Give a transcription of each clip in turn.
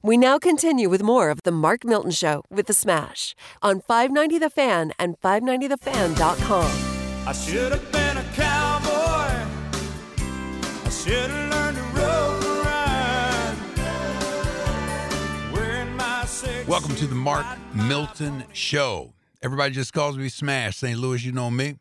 We now continue with more of The Mark Milton Show with The Smash on 590 The Fan and 590TheFan.com. I should have been a cowboy. I should have learned to rope and ride. Wearing my six Welcome to the Mark Milton Show. Everybody just calls me Smash. St. Louis, you know me.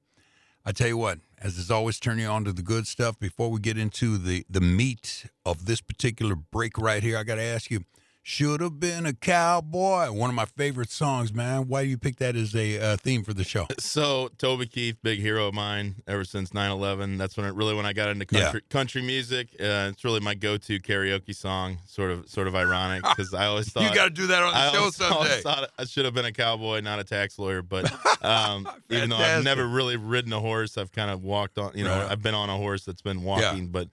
I tell you what, as is always, turn you on to the good stuff. Before we get into the, the meat of this particular break right here, I got to ask you, should have been a cowboy. One of my favorite songs, man. Why do you pick that as a uh, theme for the show? So Toby Keith, big hero of mine ever since 9/11. That's when it really when I got into country, country music. Uh, it's really my go-to karaoke song. Sort of sort of ironic because I always thought you got to do that on the I show always, someday. always thought I should have been a cowboy, not a tax lawyer. But um, even though I've never really ridden a horse, I've kind of walked on. You know, Right. I've been on a horse that's been walking, but.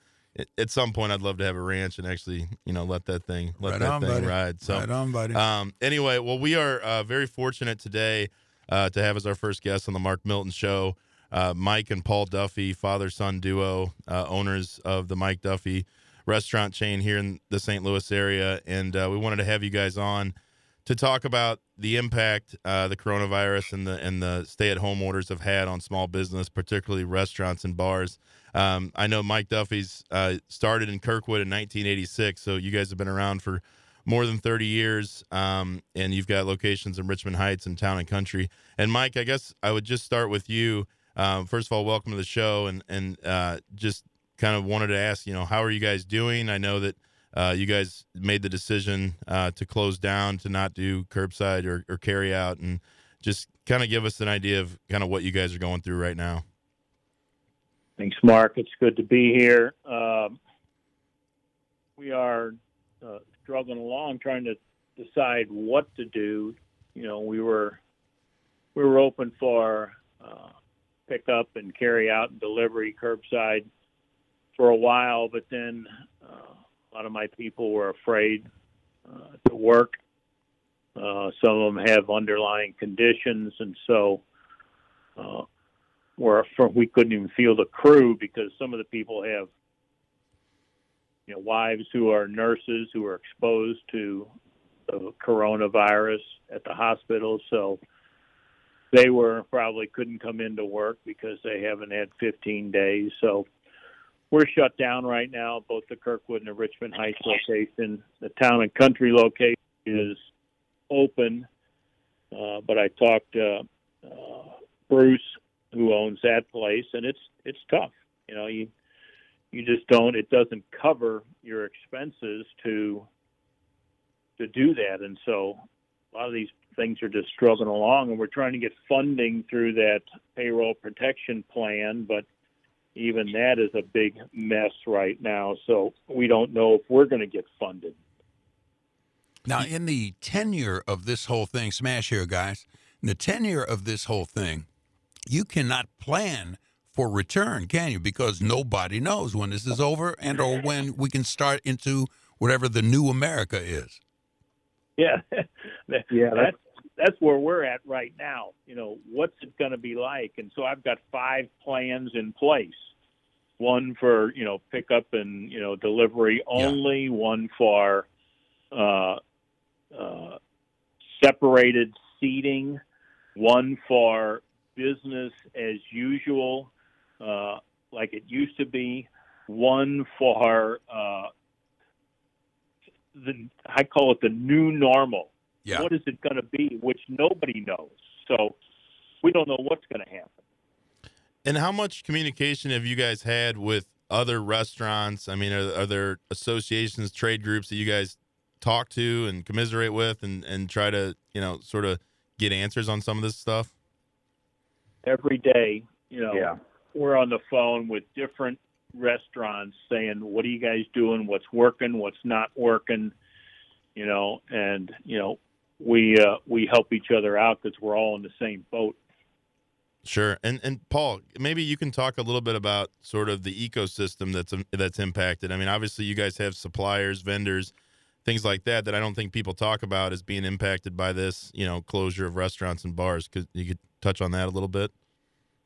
At some point, I'd love to have a ranch and actually, you know, let that thing let Right that on, thing buddy. ride. So, right on, buddy. um, anyway, well, we are uh, very fortunate today uh, to have as our first guest on the Mark Milton Show uh, Mike and Paul Duffy, father son duo, uh, owners of the Mike Duffy restaurant chain here in the St. Louis area. And uh, we wanted to have you guys on to talk about the impact uh, the coronavirus and the and the stay at home orders have had on small business, particularly restaurants and bars. Um, I know Mike Duffy's uh, started in Kirkwood in 1986, so you guys have been around for more than 30 years, um, and you've got locations in Richmond Heights and Town and Country. And Mike, I guess I would just start with you. Um, first of all, welcome to the show, and and uh, just kind of wanted to ask, you know, how are you guys doing? I know that uh, you guys made the decision uh, to close down, to not do curbside or, or carry out, and just kind of give us an idea of kind of what you guys are going through right now. Thanks, Mark. It's good to be here. Um, we are uh, struggling along, trying to decide what to do. You know, we were we were open for uh, pickup and carry out and delivery curbside for a while, but then a lot of my people were afraid uh, to work. Uh, some of them have underlying conditions, and so. Uh, where we couldn't even feel the crew because some of the people have you know wives who are nurses who are exposed to the coronavirus at the hospital so they were probably couldn't come into work because they haven't had 15 days so we're shut down right now both the kirkwood and the richmond heights location the town and country location is open uh, but i talked to uh, bruce who owns that place, and it's it's tough. You know, you you just don't. It doesn't cover your expenses to to do that, and so a lot of these things are just struggling along, and we're trying to get funding through that payroll protection plan, but even that is a big mess right now. So we don't know if we're going to get funded. Now, in the tenure of this whole thing, smash here, guys. In the tenure of this whole thing, you cannot plan for return, can you? Because nobody knows when this is over and or when we can start into whatever the new America is. Yeah, yeah, that's that's where we're at right now. You know, what's it going to be like? And so I've got five plans in place. One for you know pickup and you know delivery only. One for uh, uh, separated seating. One for business as usual, uh, like it used to be. One for uh, the I call it the new normal. Yeah. What is it going to be? Which nobody knows. So we don't know what's going to happen. And how much communication have you guys had with other restaurants? I mean, are, are there associations, trade groups that you guys talk to and commiserate with and, and try to, you know, sort of get answers on some of this stuff? Every day, you know, Yeah. we're on the phone with different restaurants saying, "What are you guys doing? What's working? What's not working?" You know, and you know, we uh, we help each other out because we're all in the same boat. Sure. And and Paul, maybe you can talk a little bit about sort of the ecosystem that's that's impacted. I mean, obviously you guys have suppliers, vendors, things like that that I don't think people talk about as being impacted by this, you know, closure of restaurants and bars. Could you could touch on that a little bit?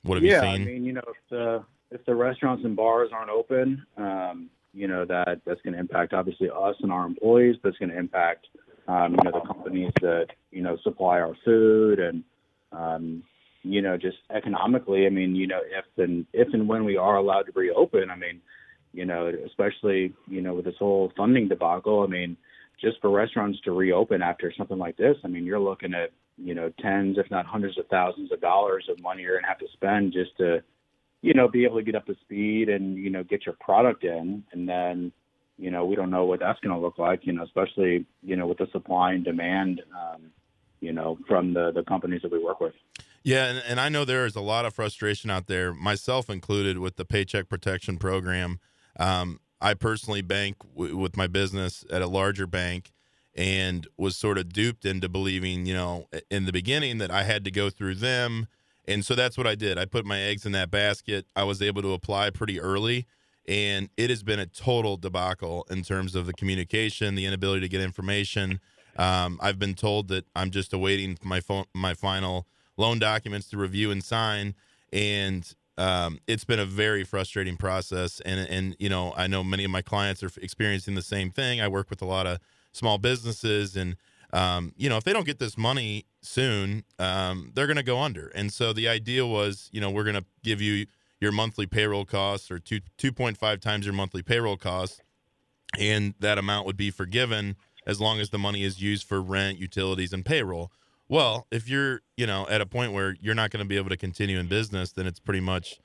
What have yeah, you seen? I mean, you know, if the if the restaurants and bars aren't open, um, you know, that that's going to impact obviously us and our employees, That's going to impact, um, you know, the companies that you know supply our food and, um, you know, just economically. I mean, you know, if and if and when we are allowed to reopen, I mean, you know, especially you know with this whole funding debacle, I mean, just for restaurants to reopen after something like this, I mean, you're looking at you know tens, if not hundreds of thousands of dollars of money you're going to have to spend just to you know, be able to get up to speed and, you know, get your product in. And then, you know, we don't know what that's going to look like, you know, especially, you know, with the supply and demand, um, you know, from the, the companies that we work with. Yeah, and, and I know there is a lot of frustration out there, myself included, with the Paycheck Protection Program. Um, I personally bank w- with my business at a larger bank and was sort of duped into believing, you know, in the beginning that I had to go through them and so that's what I did. I put my eggs in that basket. I was able to apply pretty early, and it has been a total debacle in terms of the communication, the inability to get information. Um, I've been told that I'm just awaiting my phone, my final loan documents to review and sign, and um, it's been a very frustrating process. And and you know, I know many of my clients are experiencing the same thing. I work with a lot of small businesses, and um, you know, if they don't get this money soon, um, they're going to go under. And so the idea was, you know, we're going to give you your monthly payroll costs or two two point five times your monthly payroll costs, and that amount would be forgiven as long as the money is used for rent, utilities, and payroll. Well, if you're, you know, at a point where you're not going to be able to continue in business, then it's pretty much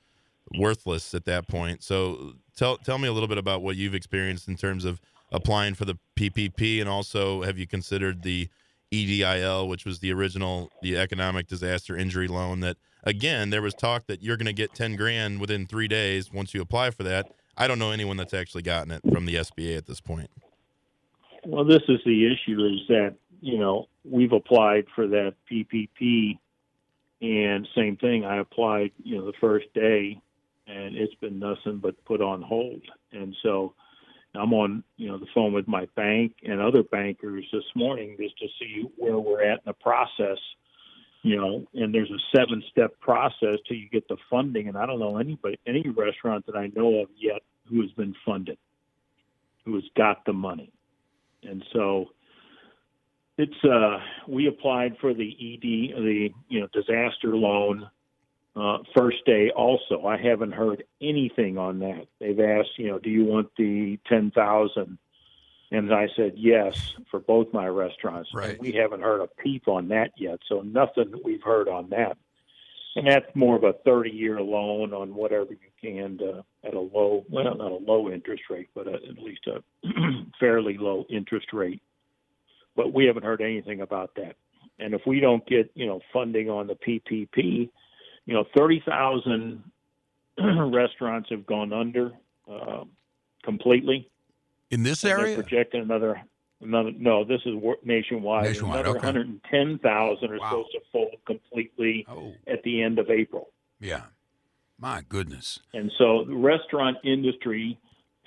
worthless at that point. So tell tell me a little bit about what you've experienced in terms of applying for the PPP, and also have you considered the EDIL, which was the original the economic disaster injury loan? That again, there was talk that you're going to get ten grand within three days once you apply for that. I don't know anyone that's actually gotten it from the SBA at this point. Well, this is the issue: is that you know we've applied for that PPP, and same thing. I applied, you know, the first day, and it's been nothing but put on hold. And so I'm on, you know, the phone with my bank and other bankers this morning just to see where we're at in the process. You know, and there's a seven-step process till you get the funding, and I don't know anybody, any restaurant that I know of yet who has been funded, who has got the money, and so it's uh we applied for the ED the you know disaster loan uh, first day also. I haven't heard anything on that. They've asked, you know, do you want the 10,000? And I said yes for both my restaurants. Right. And we haven't heard a peep on that yet. So nothing we've heard on that. And that's more of a 30 year loan on whatever you can uh, at a low, well, not a low interest rate, but a, at least a fairly low interest rate. But we haven't heard anything about that. And if we don't get, you know, funding on the PPP, you know, 30,000 restaurants have gone under uh, completely. In this area? projecting another, another. No, this is nationwide. Nationwide, Another okay. 110,000 are Wow. supposed to fold completely Oh, at the end of April. yeah. My goodness. And so the restaurant industry,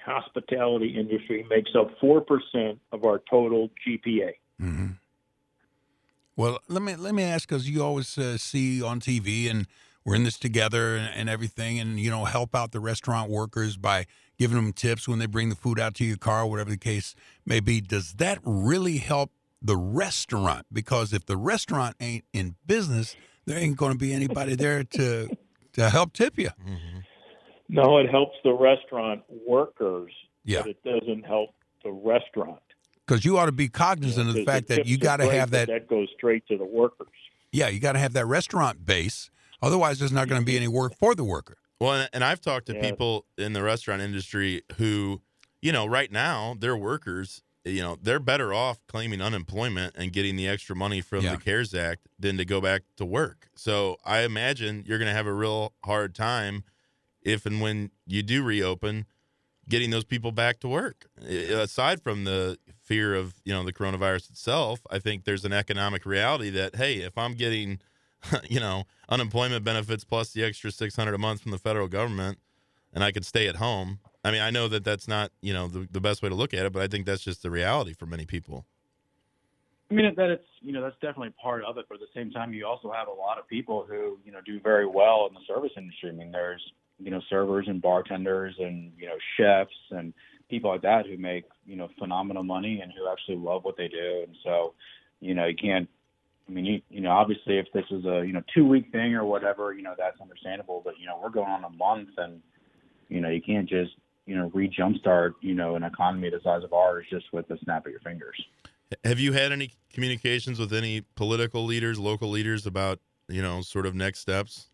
hospitality industry makes up 4% of our total GPA. hmm Well, let me let me ask because you always uh, see on TV, and we're in this together and, and everything, and you know help out the restaurant workers by giving them tips when they bring the food out to your car, whatever the case may be. Does that really help the restaurant? Because if the restaurant ain't in business, there ain't going to be anybody there to to help tip you. Mm-hmm. No, it helps the restaurant workers, Yeah. but it doesn't help the restaurant. Because you ought to be cognizant of the Because fact that you got to have that. That goes straight to the workers. Yeah, you got to have that restaurant base. Otherwise, there's not going to be mm-hmm. any work for the worker. Well, and- I've talked to Yeah. people in the restaurant industry who, you know, right now their workers, you know, they're better off claiming unemployment and getting the extra money from Yeah. the CARES Act than to go back to work. So I imagine you're going to have a real hard time if and when you do reopen getting those people back to work. Aside from the fear of, you know, the coronavirus itself, I think there's an economic reality that hey, if I'm getting you know, unemployment benefits plus the extra 600 a month from the federal government and I could stay at home. I mean, I know that that's not, you know, the, the best way to look at it, but I think that's just the reality for many people. I mean that it's you know that's definitely part of it, but at the same time, you also have a lot of people who you know do very well in the service industry. I mean, there's you know servers and bartenders and you know chefs and people like that who make you know phenomenal money and who actually love what they do, and so you know you can't. I mean, you you know, obviously, if this is a you know two week thing or whatever, you know that's understandable. But you know, we're going on a month, and you know, you can't just you know re jumpstart you know an economy the size of ours just with a snap of your fingers. Have you had any communications with any political leaders, local leaders about you know sort of next steps?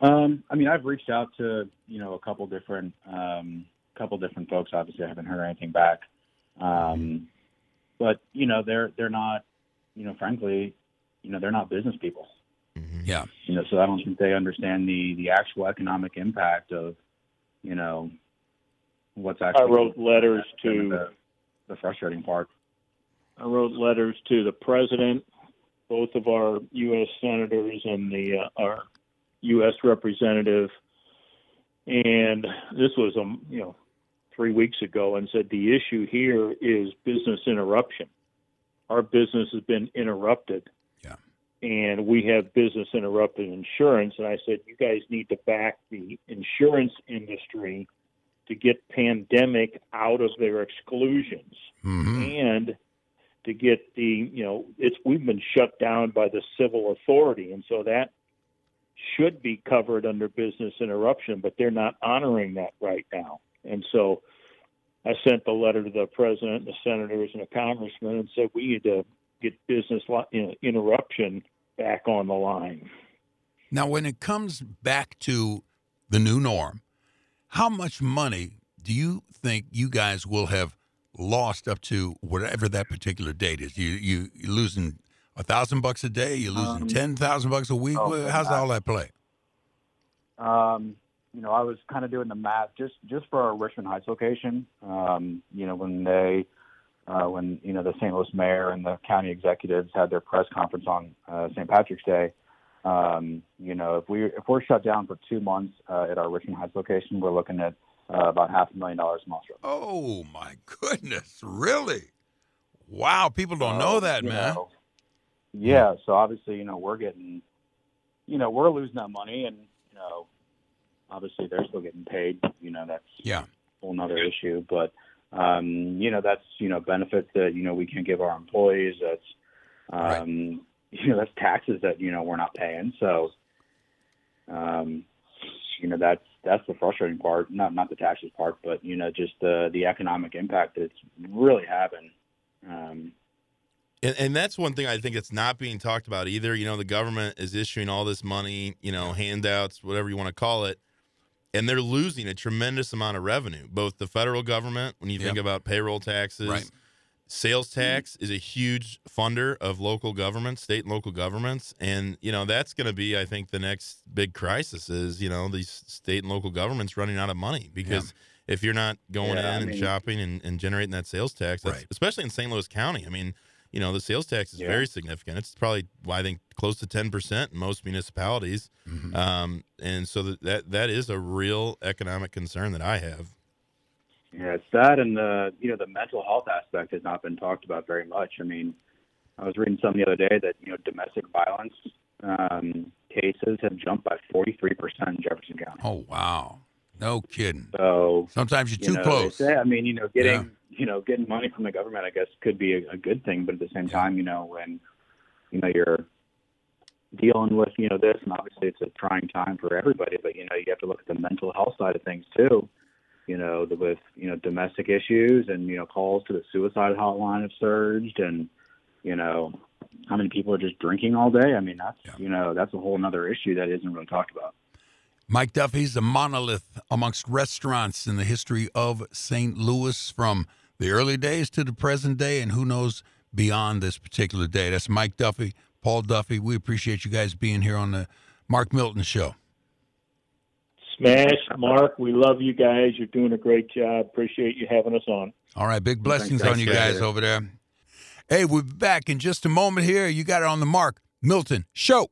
Um, I mean, I've reached out to you know a couple different um, couple different folks. Obviously, I haven't heard anything back. Um, but you know, they're they're not, you know, frankly, you know, they're not business people. Yeah. You know, so I don't think they understand the the actual economic impact of, you know, what's actually. I wrote letters to the, the frustrating part. I wrote letters to the president, both of our U.S. senators and the uh, our U.S. representative, and this was um you know three weeks ago, and said the issue here is business interruption. Our business has been interrupted. Yeah. And we have business interrupted insurance, and I said you guys need to back the insurance industry to get pandemic out of their exclusions hmm and to get the you know it's we've been shut down by the civil authority and so that should be covered under business interruption but they're not honoring that right now and so i sent the letter to the president and the senators and the congressman and said we need to get business you know, interruption back on the line Now, when it comes back to the new norm, how much money do you think you guys will have lost up to whatever that particular date is? You you you losing a thousand bucks a day? You're losing Um, ten thousand bucks a week? oh, How's uh, all that play? Um, you know, I was kind of doing the math just just for our Richmond Heights location. Um, you know, when they uh, when you know the St. Louis mayor and the county executives had their press conference on uh, St. Patrick's Day. Um, you know, if we if we're shut down for two months uh, at our Richmond Heights location, we're looking at uh, about half a million dollars a month. Oh my goodness! Really? Wow! People don't know that, man. know, yeah, so obviously, you know, we're getting, you know, we're losing that money, and you know, obviously they're still getting paid. You know, that's Yeah. a whole nother issue. But um, you know, that's you know benefits that you know we can give our employees. That's um, you know that's taxes that you know we're not paying. So um, you know that's that's the frustrating part. Not not the taxes part, but you know just the the economic impact that it's really having. Um, And, and that's one thing I think it's not being talked about either. You know, the government is issuing all this money, you know, handouts, whatever you want to call it, and they're losing a tremendous amount of revenue. Both the federal government, when you think about payroll taxes, Right. sales tax is a huge funder of local governments, state and local governments, and you know that's going to be, I think, the next big crisis is you know these state and local governments running out of money because. If you're not going Yeah, I in and shopping and, and generating that sales tax, Right. especially in St. Louis County, I mean, you know, the sales tax is Yeah. very significant. It's probably, well, I think, close to ten percent in most municipalities, Mhm. um, and so that, that that is a real economic concern that I have. Yeah, it's that, and the you know the mental health aspect has not been talked about very much. I mean, I was reading some the other day that you know domestic violence um, cases have jumped by 43 percent in Jefferson County. Oh wow! No kidding. So Sometimes you're you too know, close. say- I mean, you know, getting Yeah. You know getting money from the government, I guess, could be a, a good thing, but at the same time, you know, when you know you're dealing with you know this, and obviously it's a trying time for everybody, but you know you have to look at the mental health side of things too. You know, the, with you know domestic issues and you know calls to the suicide hotline have surged, and you know how many people are just drinking all day. I mean, that's Yeah. you know that's a whole other issue that isn't really talked about. Mike Duffy's a monolith amongst restaurants in the history of St. Louis from the early days to the present day, and who knows beyond this particular day. That's Mike Duffy, Paul Duffy. We appreciate you guys being here on the Mark Milton Show. smash mark we love you guys you're doing a great job appreciate you having us on All right, big blessings Thanks, on you guys. guys over there. Hey, we'll be back in just a moment here. You got it on the Mark Milton Show.